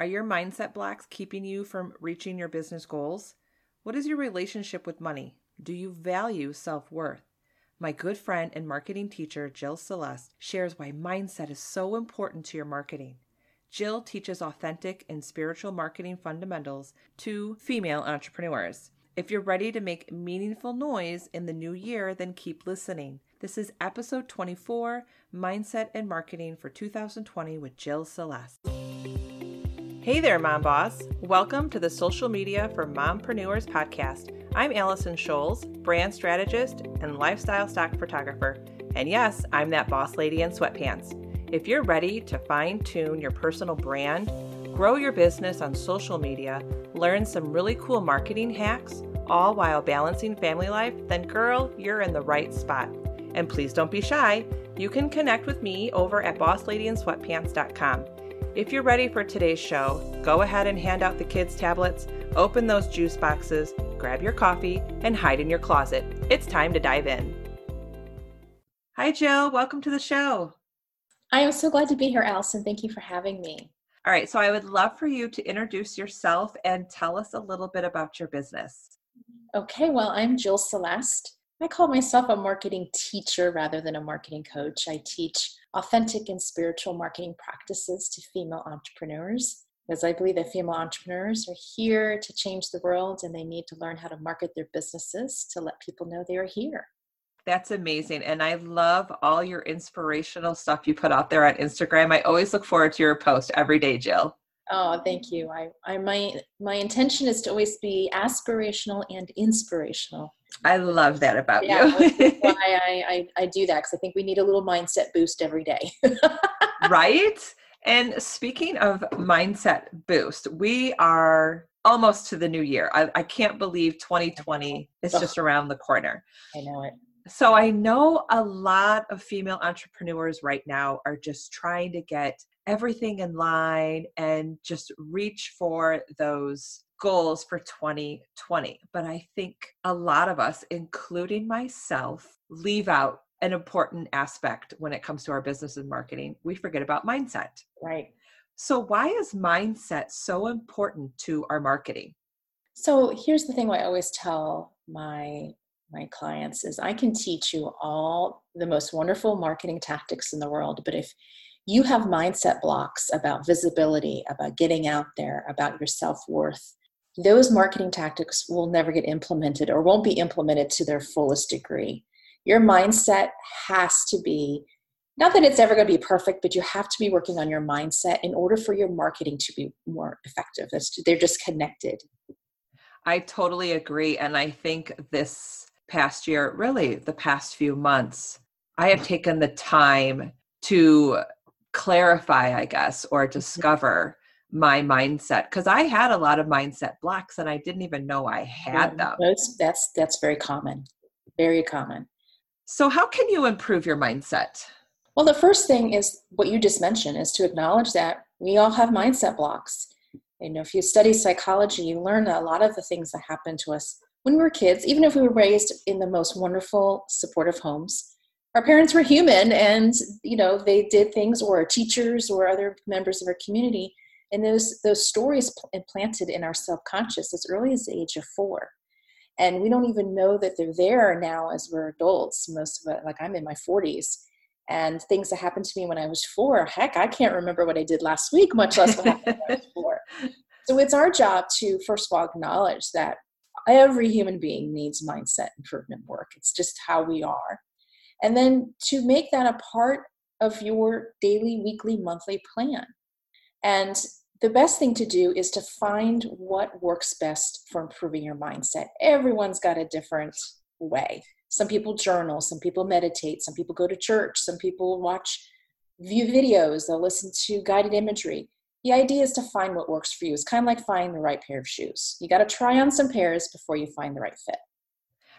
Are your mindset blocks keeping you from reaching your business goals? What is your relationship with money? Do you value self worth? My good friend and marketing teacher, Jill Celeste, shares why mindset is so important to your marketing. Jill teaches authentic and spiritual marketing fundamentals to female entrepreneurs. If you're ready to make meaningful noise in the new year, then keep listening. This is episode 24 Mindset and Marketing for 2020 with Jill Celeste. Hey there, Mom Boss. Welcome to the Social Media for Mompreneurs podcast. I'm Allison Scholes, brand strategist and lifestyle stock photographer. And yes, I'm that boss lady in sweatpants. If you're ready to fine tune your personal brand, grow your business on social media, learn some really cool marketing hacks, all while balancing family life, then girl, you're in the right spot. And please don't be shy. You can connect with me over at bossladyinsweatpants.com. If you're ready for today's show, go ahead and hand out the kids' tablets, open those juice boxes, grab your coffee, and hide in your closet. It's time to dive in. Hi, Jill. Welcome to the show. I am so glad to be here, Allison. Thank you for having me. All right, so I would love for you to introduce yourself and tell us a little bit about your business. Okay, well, I'm Jill Celeste. I call myself a marketing teacher rather than a marketing coach. I teach authentic and spiritual marketing practices to female entrepreneurs because I believe that female entrepreneurs are here to change the world and they need to learn how to market their businesses to let people know they are here. That's amazing. And I love all your inspirational stuff you put out there on Instagram. I always look forward to your post every day, Jill. Oh, thank you. I, I my my intention is to always be aspirational and inspirational. I love that about yeah, you. why I, I, I do that because I think we need a little mindset boost every day. right? And speaking of mindset boost, we are almost to the new year. I, I can't believe 2020 is just around the corner. I know it. So I know a lot of female entrepreneurs right now are just trying to get everything in line and just reach for those goals for 2020. But I think a lot of us, including myself, leave out an important aspect when it comes to our business and marketing. We forget about mindset. Right. So, why is mindset so important to our marketing? So, here's the thing I always tell my my clients is I can teach you all the most wonderful marketing tactics in the world, but if you have mindset blocks about visibility, about getting out there, about your self worth, those marketing tactics will never get implemented or won't be implemented to their fullest degree. Your mindset has to be not that it's ever going to be perfect, but you have to be working on your mindset in order for your marketing to be more effective. That's, they're just connected. I totally agree. And I think this past year, really the past few months, I have taken the time to clarify, I guess, or mm-hmm. discover my mindset because I had a lot of mindset blocks and I didn't even know I had them. That's that's that's very common. Very common. So how can you improve your mindset? Well, the first thing is what you just mentioned is to acknowledge that we all have mindset blocks. You know, if you study psychology, you learn that a lot of the things that happen to us when we were kids, even if we were raised in the most wonderful, supportive homes, our parents were human and you know they did things or our teachers or other members of our community and those those stories implanted eh, in our subconscious as early as the age of four. And we don't even know that they're there now as we're adults most of it like i'm in my 40s and things that happened to me when i was four heck i can't remember what i did last week much less what happened when i was four. So it's our job to first of all acknowledge that every human being needs mindset improvement work. It's just how we are. And then to make that a part of your daily weekly monthly plan. And the best thing to do is to find what works best for improving your mindset. Everyone's got a different way. Some people journal, some people meditate, some people go to church, some people watch view videos, they'll listen to guided imagery. The idea is to find what works for you. It's kind of like finding the right pair of shoes. You got to try on some pairs before you find the right fit.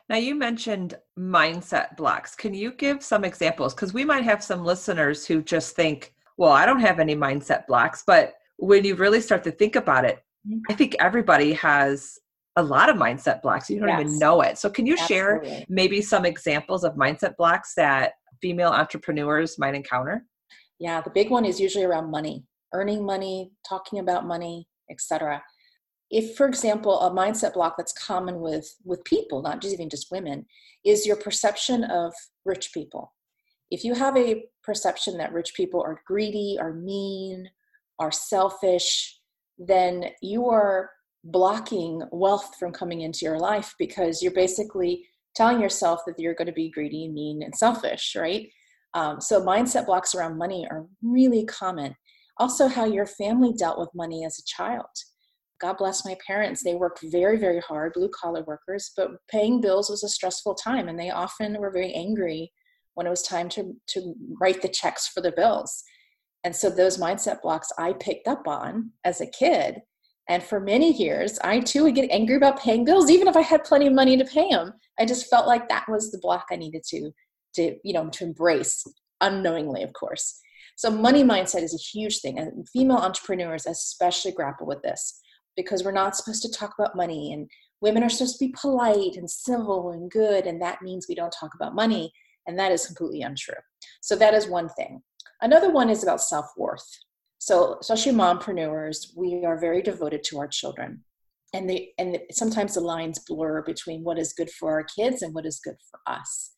Now, you mentioned mindset blocks. Can you give some examples? Because we might have some listeners who just think, well, I don't have any mindset blocks, but when you really start to think about it, mm-hmm. I think everybody has a lot of mindset blocks. You don't yes. even know it. So, can you Absolutely. share maybe some examples of mindset blocks that female entrepreneurs might encounter? Yeah, the big one is usually around money. earning money, talking about money, etc. If, for example, a mindset block that's common with with people, not just even just women, is your perception of rich people. If you have a perception that rich people are greedy, are mean, are selfish, then you are blocking wealth from coming into your life because you're basically telling yourself that you're going to be greedy, mean, and selfish, right? Um, so mindset blocks around money are really common. Also, how your family dealt with money as a child. God bless my parents. They worked very, very hard, blue collar workers, but paying bills was a stressful time, and they often were very angry when it was time to, to write the checks for the bills. And so, those mindset blocks I picked up on as a kid. And for many years, I too would get angry about paying bills, even if I had plenty of money to pay them. I just felt like that was the block I needed to to you know to embrace unknowingly of course so money mindset is a huge thing and female entrepreneurs especially grapple with this because we're not supposed to talk about money and women are supposed to be polite and civil and good and that means we don't talk about money and that is completely untrue so that is one thing another one is about self-worth so especially mompreneurs we are very devoted to our children and they and sometimes the lines blur between what is good for our kids and what is good for us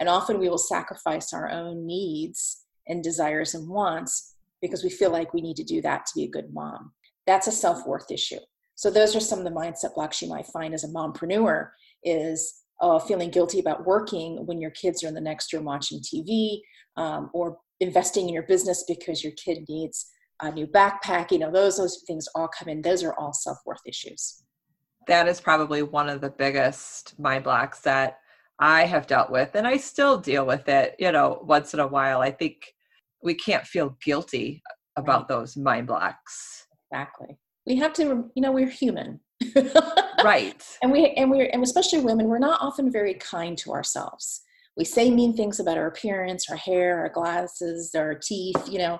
and often we will sacrifice our own needs and desires and wants because we feel like we need to do that to be a good mom. That's a self-worth issue. So those are some of the mindset blocks you might find as a mompreneur is uh, feeling guilty about working when your kids are in the next room watching TV um, or investing in your business because your kid needs a new backpack. You know, those, those things all come in. Those are all self-worth issues. That is probably one of the biggest mind blocks that I have dealt with, and I still deal with it, you know, once in a while. I think we can't feel guilty about right. those mind blocks. Exactly. We have to, you know, we're human. right. And we and we're and especially women, we're not often very kind to ourselves. We say mean things about our appearance, our hair, our glasses, our teeth, you know.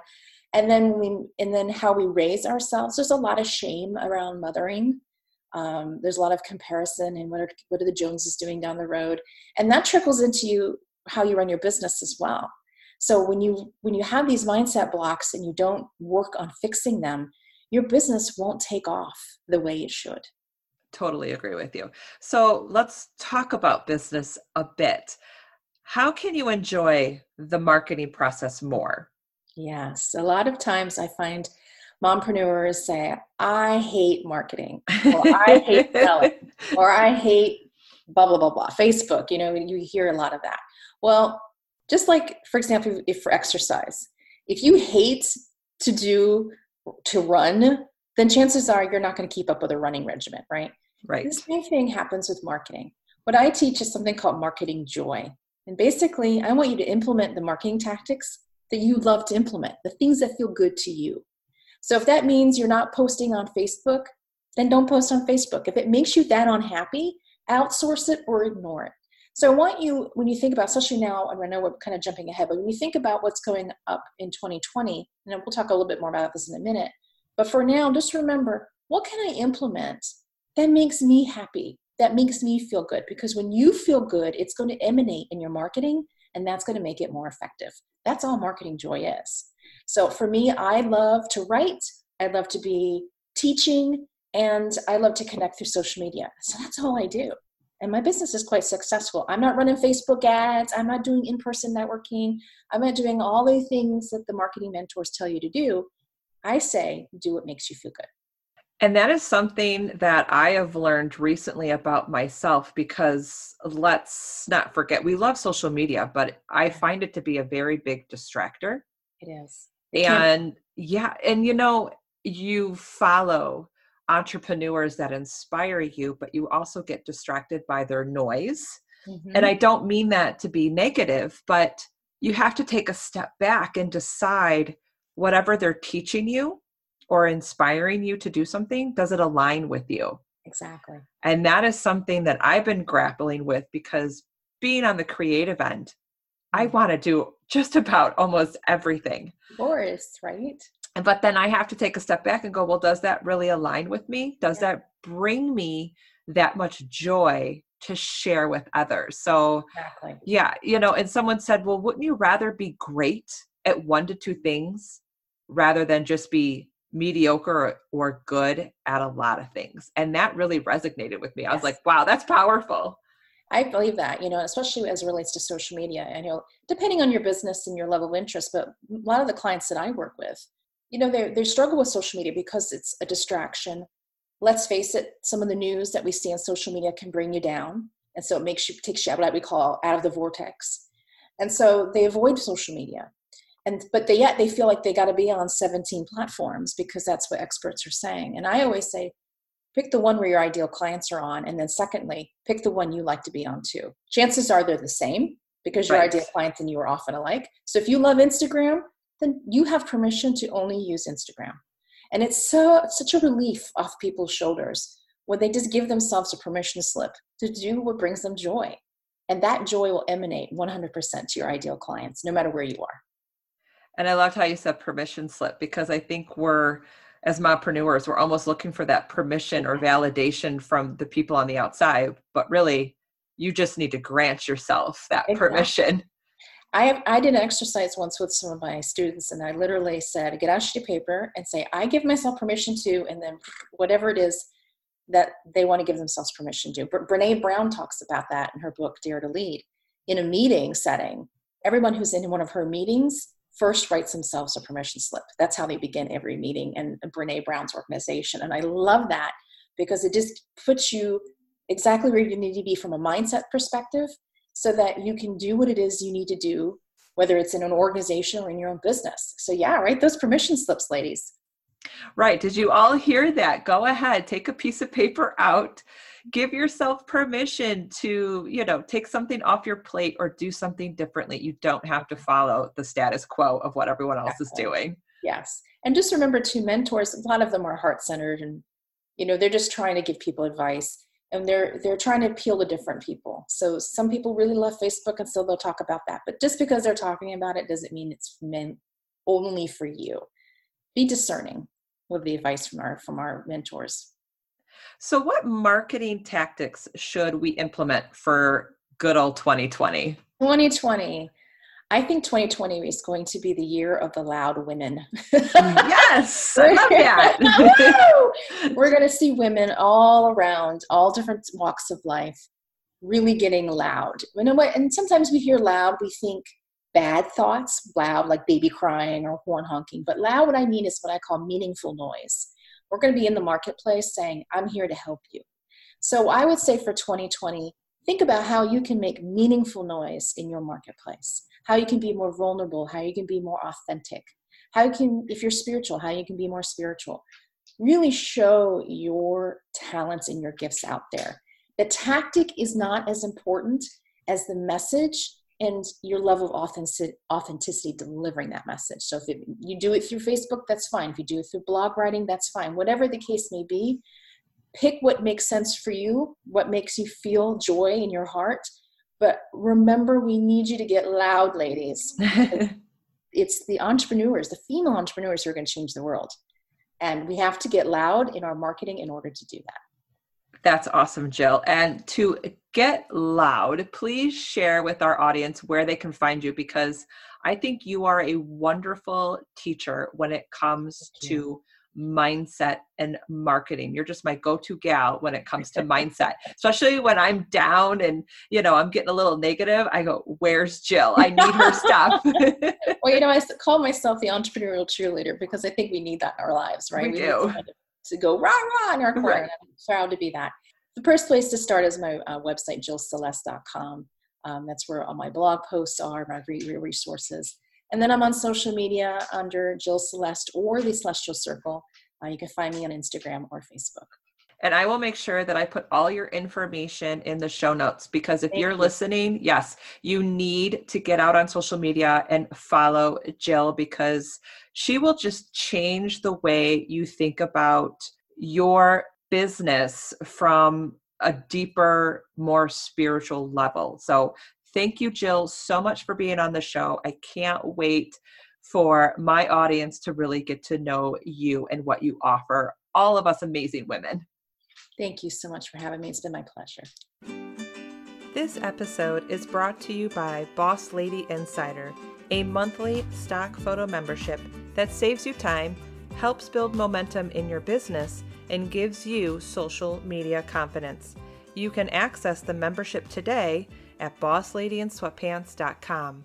And then we and then how we raise ourselves. There's a lot of shame around mothering um, there's a lot of comparison and what are what are the Joneses doing down the road, and that trickles into you how you run your business as well. So when you when you have these mindset blocks and you don't work on fixing them, your business won't take off the way it should. Totally agree with you. So let's talk about business a bit. How can you enjoy the marketing process more? Yes, a lot of times I find mompreneurs say, I hate marketing, or I hate selling, or I hate blah, blah, blah, blah. Facebook, you know, you hear a lot of that. Well, just like, for example, if for exercise, if you hate to do, to run, then chances are you're not going to keep up with a running regimen, right? Right. The same thing happens with marketing. What I teach is something called marketing joy. And basically, I want you to implement the marketing tactics that you love to implement, the things that feel good to you. So if that means you're not posting on Facebook, then don't post on Facebook. If it makes you that unhappy, outsource it or ignore it. So I want you, when you think about, especially now, and I know we're kind of jumping ahead, but when you think about what's going up in 2020, and we'll talk a little bit more about this in a minute. But for now, just remember, what can I implement that makes me happy, that makes me feel good? Because when you feel good, it's going to emanate in your marketing, and that's going to make it more effective. That's all marketing joy is. So for me, I love to write, I love to be teaching, and I love to connect through social media. So that's all I do. And my business is quite successful. I'm not running Facebook ads, I'm not doing in person networking, I'm not doing all the things that the marketing mentors tell you to do. I say, do what makes you feel good. And that is something that I have learned recently about myself because let's not forget, we love social media, but I find it to be a very big distractor. It is and yeah and you know you follow entrepreneurs that inspire you but you also get distracted by their noise mm-hmm. and i don't mean that to be negative but you have to take a step back and decide whatever they're teaching you or inspiring you to do something does it align with you exactly and that is something that i've been grappling with because being on the creative end I mm. want to do just about almost everything. Yours, right? But then I have to take a step back and go, well, does that really align with me? Does yeah. that bring me that much joy to share with others? So, exactly. yeah, you know, and someone said, well, wouldn't you rather be great at one to two things rather than just be mediocre or, good at a lot of things. And that really resonated with me. I was like, wow, that's powerful. I believe that, you know, especially as it relates to social media. And, you know, depending on your business and your level of interest, but a lot of the clients that I work with, you know, they, they struggle with social media because it's a distraction. Let's face it, some of the news that we see on social media can bring you down. And so it makes you, takes you out of what we call out of the vortex. And so they avoid social media and but they yet they feel like they got to be on 17 platforms because that's what experts are saying. And i always say pick the one where your ideal clients are on and then secondly pick the one you like to be on too. Chances are they're the same because your right. ideal clients and you are often alike. So if you love instagram then you have permission to only use instagram. And it's so such a relief off people's shoulders when they just give themselves a permission slip to do what brings them joy. And that joy will emanate 100% to your ideal clients no matter where you are and I loved how you said permission slip because I think we're, as mompreneurs, we're almost looking for that permission or validation from the people on the outside. But really, you just need to grant yourself that exactly. permission. I have, I did an exercise once with some of my students, and I literally said, "Get out a sheet of paper and say, I give myself permission to," and then whatever it is that they want to give themselves permission to. But Brene Brown talks about that in her book Dare to Lead. In a meeting setting, everyone who's in one of her meetings first writes themselves a permission slip. That's how they begin every meeting in Brene Brown's organization. And I love that because it just puts you exactly where you need to be from a mindset perspective so that you can do what it is you need to do, whether it's in an organization or in your own business. So, yeah, write those permission slips, ladies. Right. Did you all hear that? Go ahead, take a piece of paper out give yourself permission to you know take something off your plate or do something differently. You don't have to follow the status quo of what everyone else is doing. Yes. And just remember two mentors a lot of them are heart-centered and you know they're just trying to give people advice and they're they're trying to appeal to different people. So some people really love facebook and so they'll talk about that but just because they're talking about it doesn't mean it's meant only for you. Be discerning with the advice from our from our mentors so, what marketing tactics should we implement for good old 2020? 2020. I think 2020 is going to be the year of the loud women. yes, I love that. We're going to see women all around, all different walks of life, really getting loud. You know what? And sometimes we hear loud, we think bad thoughts, loud like baby crying or horn honking. But loud, what I mean is what I call meaningful noise. We're going to be in the marketplace saying, I'm here to help you. So I would say for 2020, think about how you can make meaningful noise in your marketplace, how you can be more vulnerable, how you can be more authentic, how you can, if you're spiritual, how you can be more spiritual. Really show your talents and your gifts out there. The tactic is not as important as the message and your level of authenticity, authenticity delivering that message. So if it, you do it through Facebook, that's fine. If you do it through blog writing, that's fine. Whatever the case may be, pick what makes sense for you, what makes you feel joy in your heart. But remember, we need you to get loud, ladies. it's the entrepreneurs, the female entrepreneurs who are going to change the world. And we have to get loud in our marketing in order to do that. That's awesome, Jill. And to get loud, please share with our audience where they can find you because I think you are a wonderful teacher when it comes to mindset and marketing. You're just my go-to gal when it comes to mindset, especially when I'm down and you know I'm getting a little negative. I go, "Where's Jill? I need her stuff." well, you know, I call myself the entrepreneurial cheerleader because I think we need that in our lives, right? We, we do to go rah rah in our corner. Right. I'm proud to be that. The first place to start is my uh, website, jillceleste.com. Um, that's where all my blog posts are, my re- resources. And then I'm on social media under Jill Celeste or the Celestial Circle. Uh, you can find me on Instagram or Facebook. And I will make sure that I put all your information in the show notes because if Thank you're you. listening, yes, you need to get out on social media and follow Jill because she will just change the way you think about your business from a deeper, more spiritual level. So, thank you, Jill, so much for being on the show. I can't wait for my audience to really get to know you and what you offer all of us amazing women. Thank you so much for having me. It's been my pleasure. This episode is brought to you by Boss Lady Insider, a monthly stock photo membership that saves you time, helps build momentum in your business, and gives you social media confidence. You can access the membership today at bossladyinsweatpants.com.